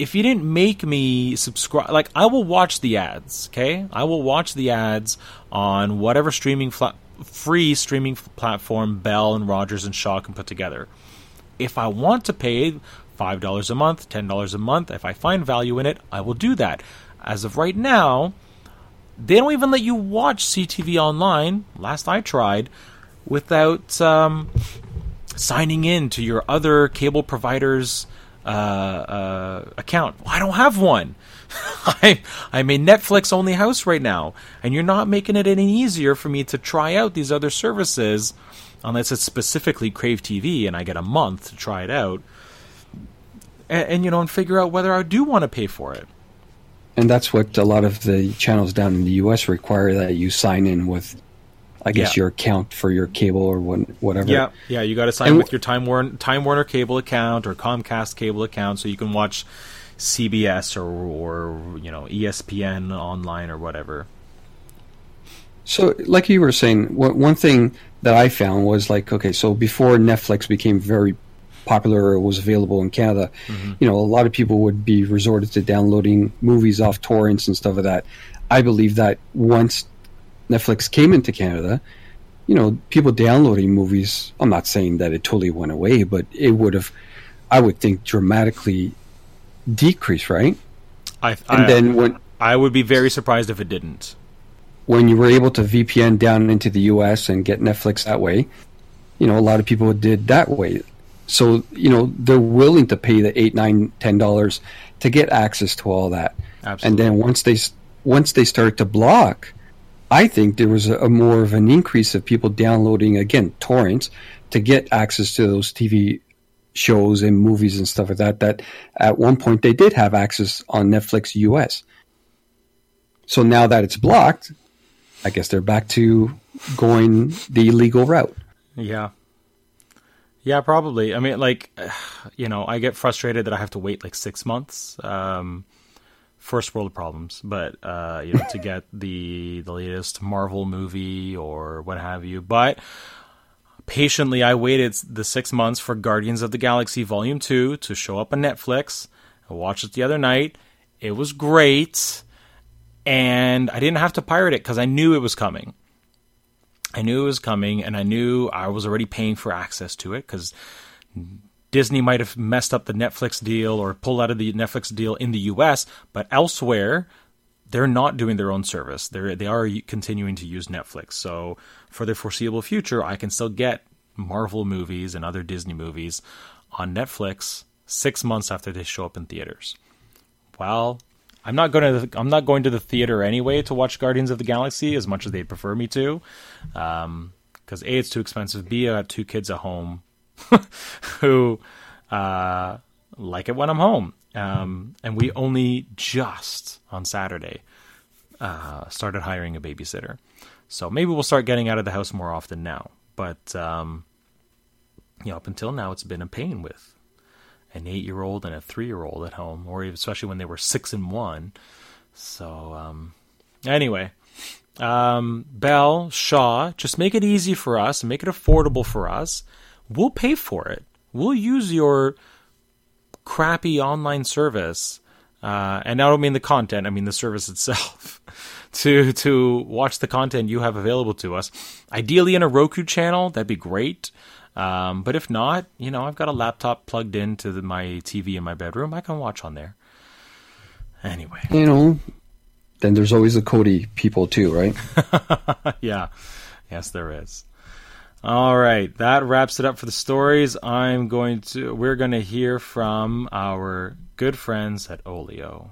if you didn't make me subscribe, like I will watch the ads. Okay, I will watch the ads on whatever streaming fla- free streaming platform Bell and Rogers and Shaw can put together. If I want to pay five dollars a month, ten dollars a month, if I find value in it, I will do that. As of right now, they don't even let you watch CTV online. Last I tried, without um, signing in to your other cable provider's uh, uh, account. I don't have one. I, I'm a Netflix only house right now, and you're not making it any easier for me to try out these other services unless it's specifically Crave TV and I get a month to try it out. And, and you know, and figure out whether I do want to pay for it. And that's what a lot of the channels down in the US require that you sign in with I guess yeah. your account for your cable or whatever. Yeah, yeah, you got to sign and with your Time Warner Time Warner cable account or Comcast cable account, so you can watch CBS or or you know ESPN online or whatever. So, like you were saying, one thing that I found was like, okay, so before Netflix became very popular or was available in Canada, mm-hmm. you know, a lot of people would be resorted to downloading movies off torrents and stuff like that. I believe that once Netflix came into Canada, you know, people downloading movies. I'm not saying that it totally went away, but it would have, I would think, dramatically decreased, right? I, and I, then when I would be very surprised if it didn't. When you were able to VPN down into the U.S. and get Netflix that way, you know, a lot of people did that way. So you know, they're willing to pay the eight, nine, ten dollars to get access to all that. Absolutely. And then once they once they start to block I think there was a, a, more of an increase of people downloading again torrents to get access to those TV shows and movies and stuff like that. That at one point they did have access on Netflix US. So now that it's blocked, I guess they're back to going the illegal route. Yeah. Yeah, probably. I mean, like, you know, I get frustrated that I have to wait like six months. Um, first world problems, but uh, you know, to get the the latest Marvel movie or what have you. But patiently, I waited the six months for Guardians of the Galaxy Volume Two to show up on Netflix. I watched it the other night. It was great, and I didn't have to pirate it because I knew it was coming. I knew it was coming, and I knew I was already paying for access to it because Disney might have messed up the Netflix deal or pulled out of the Netflix deal in the US, but elsewhere, they're not doing their own service. They're, they are continuing to use Netflix. So for the foreseeable future, I can still get Marvel movies and other Disney movies on Netflix six months after they show up in theaters. Well, I'm not going to. I'm not going to the theater anyway to watch Guardians of the Galaxy as much as they'd prefer me to, because um, a it's too expensive. B I got two kids at home who uh, like it when I'm home. Um, and we only just on Saturday uh, started hiring a babysitter. So maybe we'll start getting out of the house more often now. But um, you know, up until now, it's been a pain with an eight-year-old and a three-year-old at home, or especially when they were six and one. So um, anyway, um, Bell Shaw, just make it easy for us and make it affordable for us we'll pay for it. We'll use your crappy online service, uh, and I don't mean the content; I mean the service itself. to to watch the content you have available to us. Ideally, in a Roku channel, that'd be great. Um, but if not, you know, I've got a laptop plugged into the, my TV in my bedroom. I can watch on there. Anyway, you know, then there's always the Kodi people too, right? yeah, yes, there is. All right, that wraps it up for the stories. I'm going to we're going to hear from our good friends at Olio.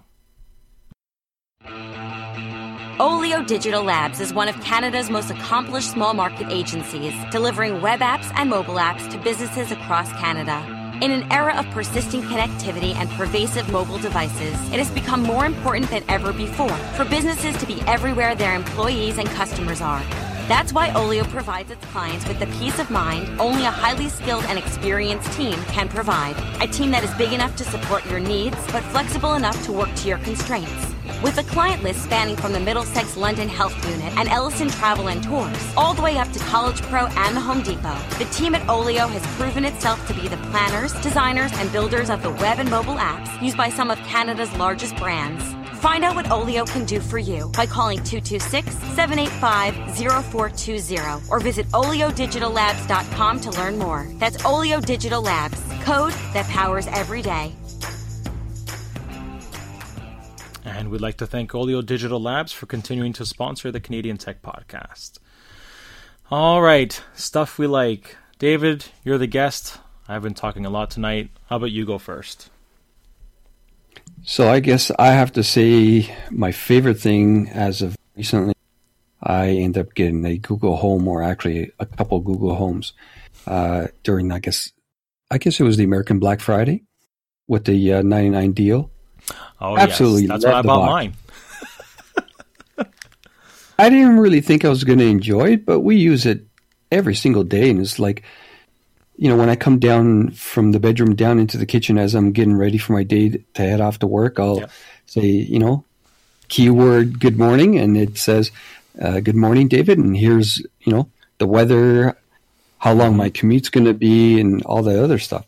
Olio Digital Labs is one of Canada's most accomplished small market agencies, delivering web apps and mobile apps to businesses across Canada. In an era of persistent connectivity and pervasive mobile devices, it has become more important than ever before for businesses to be everywhere their employees and customers are. That's why Olio provides its clients with the peace of mind only a highly skilled and experienced team can provide. A team that is big enough to support your needs, but flexible enough to work to your constraints. With a client list spanning from the Middlesex London Health Unit and Ellison Travel and Tours, all the way up to College Pro and the Home Depot, the team at Olio has proven itself to be the planners, designers, and builders of the web and mobile apps used by some of Canada's largest brands. Find out what Olio can do for you by calling 226 785 0420 or visit OlioDigitalLabs.com to learn more. That's Olio Digital Labs, code that powers every day. And we'd like to thank Olio Digital Labs for continuing to sponsor the Canadian Tech Podcast. All right, stuff we like David, you're the guest. I've been talking a lot tonight. How about you go first? So I guess I have to say my favorite thing as of recently, I end up getting a Google Home or actually a couple Google Homes uh, during I guess I guess it was the American Black Friday with the uh, 99 deal. Oh, Absolutely, yes. that's when I bought mine. I didn't really think I was going to enjoy it, but we use it every single day, and it's like, you know, when I come down from the bedroom down into the kitchen as I'm getting ready for my day to head off to work, I'll yep. say, you know, keyword good morning, and it says, uh, "Good morning, David," and here's you know the weather, how long my commute's going to be, and all that other stuff.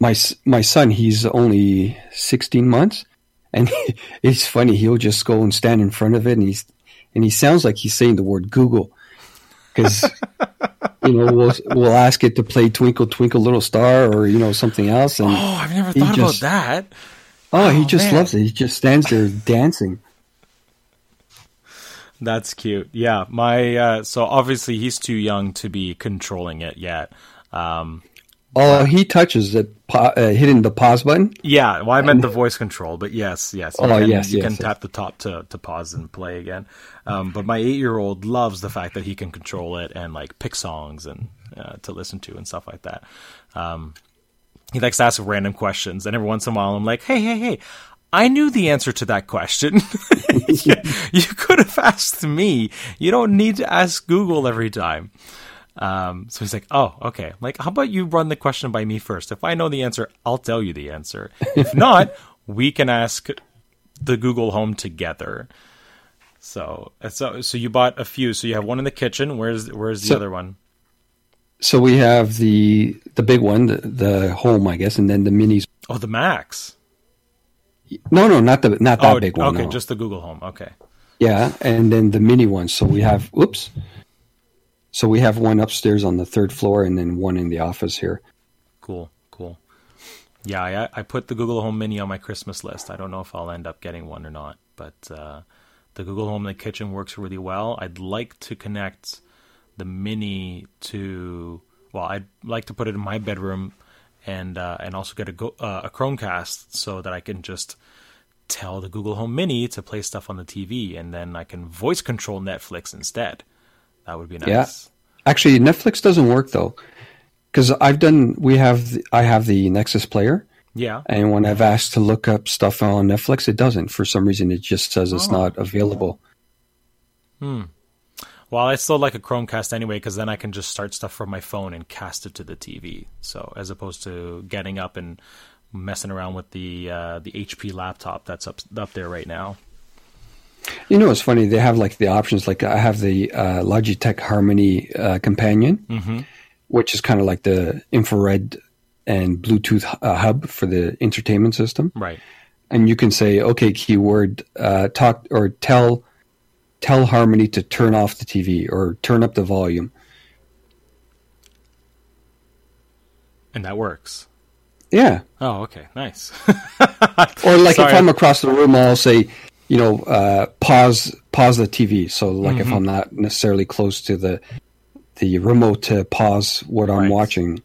My my son, he's only 16 months, and it's funny. He'll just go and stand in front of it, and he's and he sounds like he's saying the word Google because you know we'll we'll ask it to play Twinkle Twinkle Little Star or you know something else. And oh, I've never thought just, about that. Oh, oh he just man. loves it. He just stands there dancing. That's cute. Yeah, my uh, so obviously he's too young to be controlling it yet. Um, Oh, he touches it, uh, hitting the pause button. Yeah, well, I meant the voice control, but yes, yes. You oh, can, yes, you yes, can yes. tap the top to, to pause and play again. Um, but my eight year old loves the fact that he can control it and like pick songs and uh, to listen to and stuff like that. Um, he likes to ask random questions, and every once in a while, I'm like, "Hey, hey, hey." I knew the answer to that question. you, you could have asked me. You don't need to ask Google every time. Um, so he's like, oh, okay. Like, how about you run the question by me first? If I know the answer, I'll tell you the answer. If not, we can ask the Google Home together. So, so, so you bought a few. So you have one in the kitchen. Where's where's the so, other one? So we have the the big one, the, the home, I guess, and then the minis. Oh, the Max. No, no, not the not that oh, big one. Okay, no. just the Google Home. Okay. Yeah, and then the mini one. So we have. Oops. So we have one upstairs on the third floor and then one in the office here. Cool, cool. Yeah, I, I put the Google Home Mini on my Christmas list. I don't know if I'll end up getting one or not, but uh, the Google Home in the kitchen works really well. I'd like to connect the Mini to, well, I'd like to put it in my bedroom and uh, and also get a, go, uh, a Chromecast so that I can just tell the Google Home Mini to play stuff on the TV, and then I can voice control Netflix instead. That would be nice. Yeah. Actually, Netflix doesn't work though, because I've done. We have. I have the Nexus player. Yeah. And when I've asked to look up stuff on Netflix, it doesn't. For some reason, it just says it's oh. not available. Hmm. Well, I still like a Chromecast anyway because then I can just start stuff from my phone and cast it to the TV. So as opposed to getting up and messing around with the uh, the HP laptop that's up up there right now. You know, it's funny. They have like the options. Like I have the uh, Logitech Harmony uh, Companion, mm-hmm. which is kind of like the infrared and Bluetooth uh, hub for the entertainment system. Right. And you can say, "Okay, keyword, uh, talk or tell tell Harmony to turn off the TV or turn up the volume." And that works. Yeah. Oh, okay, nice. or like Sorry. if I'm across the room, I'll say, you know, uh, pause pause the TV. So like mm-hmm. if I'm not necessarily close to the the remote to pause what I'm watching.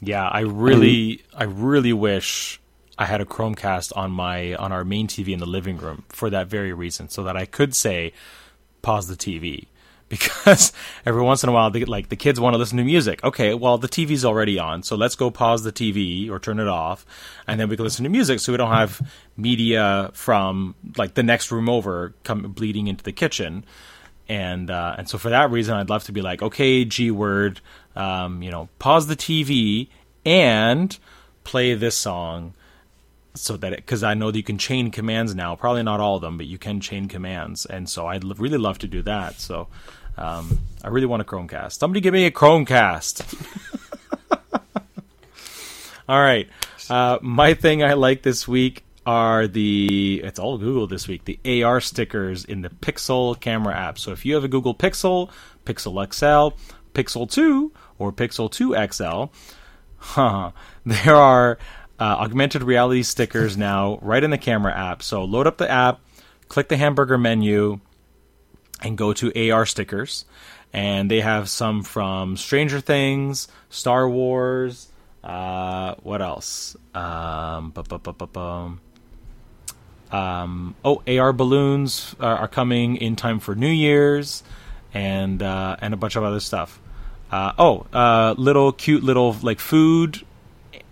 Yeah, I really I really wish I had a Chromecast on my on our main TV in the living room for that very reason, so that I could say pause the TV because every once in a while, they, like the kids want to listen to music. Okay, well the TV's already on, so let's go pause the TV or turn it off, and then we can listen to music. So we don't have media from like the next room over come bleeding into the kitchen. And uh, and so for that reason, I'd love to be like, okay, G word, um, you know, pause the TV and play this song so that because I know that you can chain commands now. Probably not all of them, but you can chain commands, and so I'd l- really love to do that. So um, I really want a Chromecast. Somebody give me a Chromecast. all right. Uh, my thing I like this week are the it's all Google this week the AR stickers in the Pixel camera app. So if you have a Google Pixel, Pixel XL, Pixel 2, or Pixel 2 XL, huh, there are uh, augmented reality stickers now right in the camera app. So load up the app, click the hamburger menu, and go to AR stickers. and they have some from Stranger Things, Star Wars. Uh, what else? Um, um, oh, AR balloons are, are, coming in time for New Year's, and uh, and a bunch of other stuff. Uh, oh, uh, little cute little like food,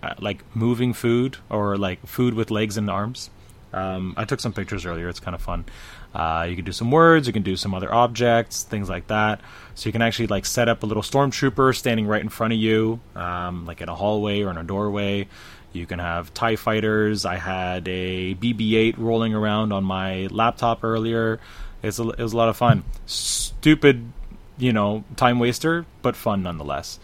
uh, like moving food or like food with legs and arms. Um, I took some pictures earlier. It's kind of fun. Uh, you can do some words. You can do some other objects, things like that. So you can actually like set up a little stormtrooper standing right in front of you, um, like in a hallway or in a doorway. You can have TIE fighters. I had a BB 8 rolling around on my laptop earlier. It's a, it was a lot of fun. Stupid, you know, time waster, but fun nonetheless.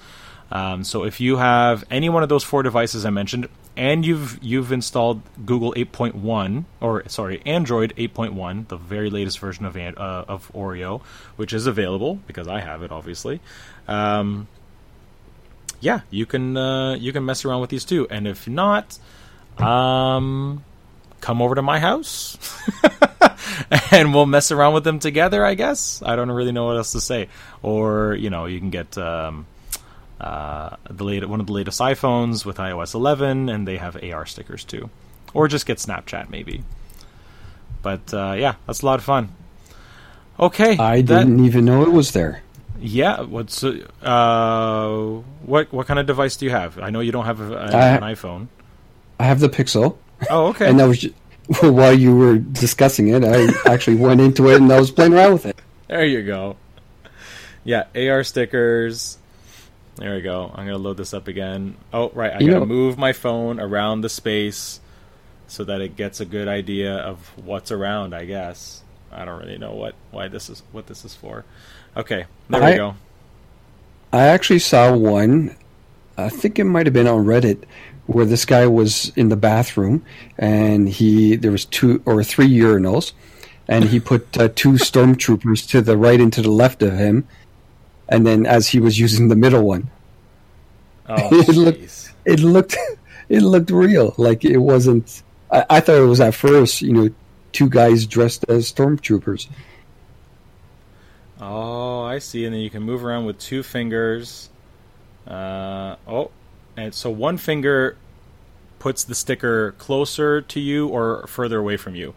Um, so if you have any one of those four devices I mentioned, and you've you've installed Google 8.1 or sorry Android 8.1, the very latest version of uh, of Oreo, which is available because I have it obviously. Um, yeah, you can uh, you can mess around with these too, and if not, um, come over to my house and we'll mess around with them together. I guess I don't really know what else to say, or you know you can get. Um, uh, the late, one of the latest iPhones with iOS 11, and they have AR stickers too, or just get Snapchat maybe. But uh, yeah, that's a lot of fun. Okay, I that, didn't even know it was there. Yeah, what's uh, what what kind of device do you have? I know you don't have a, a, an iPhone. I have the Pixel. Oh, okay. and that was just, while you were discussing it, I actually went into it and I was playing around with it. There you go. Yeah, AR stickers, there we go. I'm gonna load this up again. Oh, right. I you gotta know, move my phone around the space so that it gets a good idea of what's around. I guess. I don't really know what why this is what this is for. Okay, there I, we go. I actually saw one. I think it might have been on Reddit where this guy was in the bathroom and he there was two or three urinals and he put uh, two stormtroopers to the right and to the left of him and then as he was using the middle one, oh, it looked it looked it looked real. Like it wasn't. I, I thought it was at first, you know, two guys dressed as stormtroopers. Oh, I see. And then you can move around with two fingers. Uh, oh, and so one finger puts the sticker closer to you or further away from you.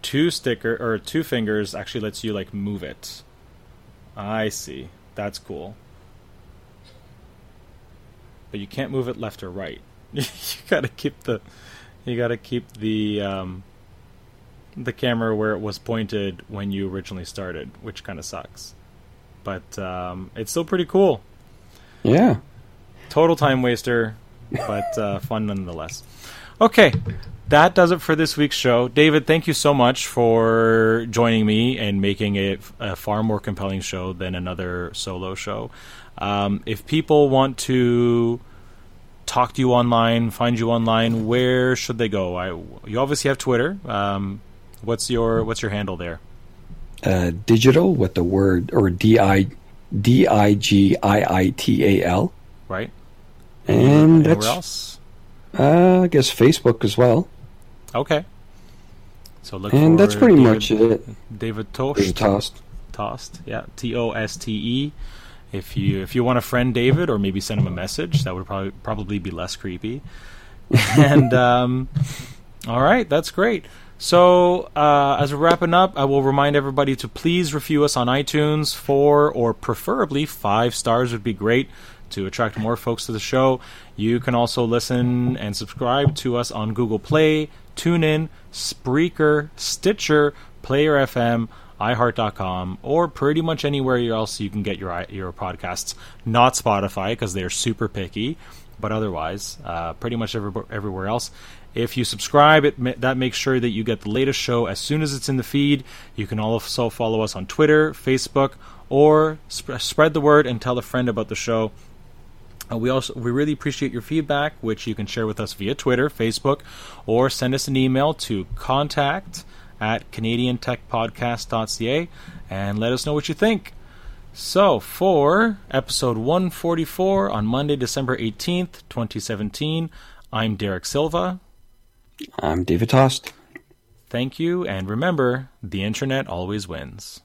Two sticker or two fingers actually lets you like move it. I see. That's cool. But you can't move it left or right. you gotta keep the you gotta keep the um, the camera where it was pointed when you originally started, which kind of sucks. But um, it's still pretty cool. Yeah. Total time waster, but uh, fun nonetheless. Okay, that does it for this week's show. David, thank you so much for joining me and making it a far more compelling show than another solo show. Um, if people want to talk to you online, find you online, where should they go? I, you obviously have Twitter. Um, what's your what's your handle there? Uh, digital with the word or D I D I G I I T A L. Right. And Anywhere that's else. Uh, I guess Facebook as well. Okay. So look and that's pretty David, much it. David Toste. Toste. Toste. Yeah. T O S T E. If you if you want to friend David or maybe send him a message, that would probably probably be less creepy. and um, all right, that's great. So uh, as we're wrapping up, I will remind everybody to please review us on iTunes. Four or preferably five stars would be great to attract more folks to the show. You can also listen and subscribe to us on Google Play, TuneIn, Spreaker, Stitcher, Player FM, iHeart.com, or pretty much anywhere else you can get your your podcasts. Not Spotify because they're super picky, but otherwise, uh, pretty much every, everywhere else. If you subscribe, it that makes sure that you get the latest show as soon as it's in the feed. You can also follow us on Twitter, Facebook, or sp- spread the word and tell a friend about the show. Uh, we also we really appreciate your feedback, which you can share with us via Twitter, Facebook, or send us an email to contact at canadiantechpodcast.ca and let us know what you think. So, for episode 144 on Monday, December 18th, 2017, I'm Derek Silva. I'm David Toste. Thank you, and remember, the internet always wins.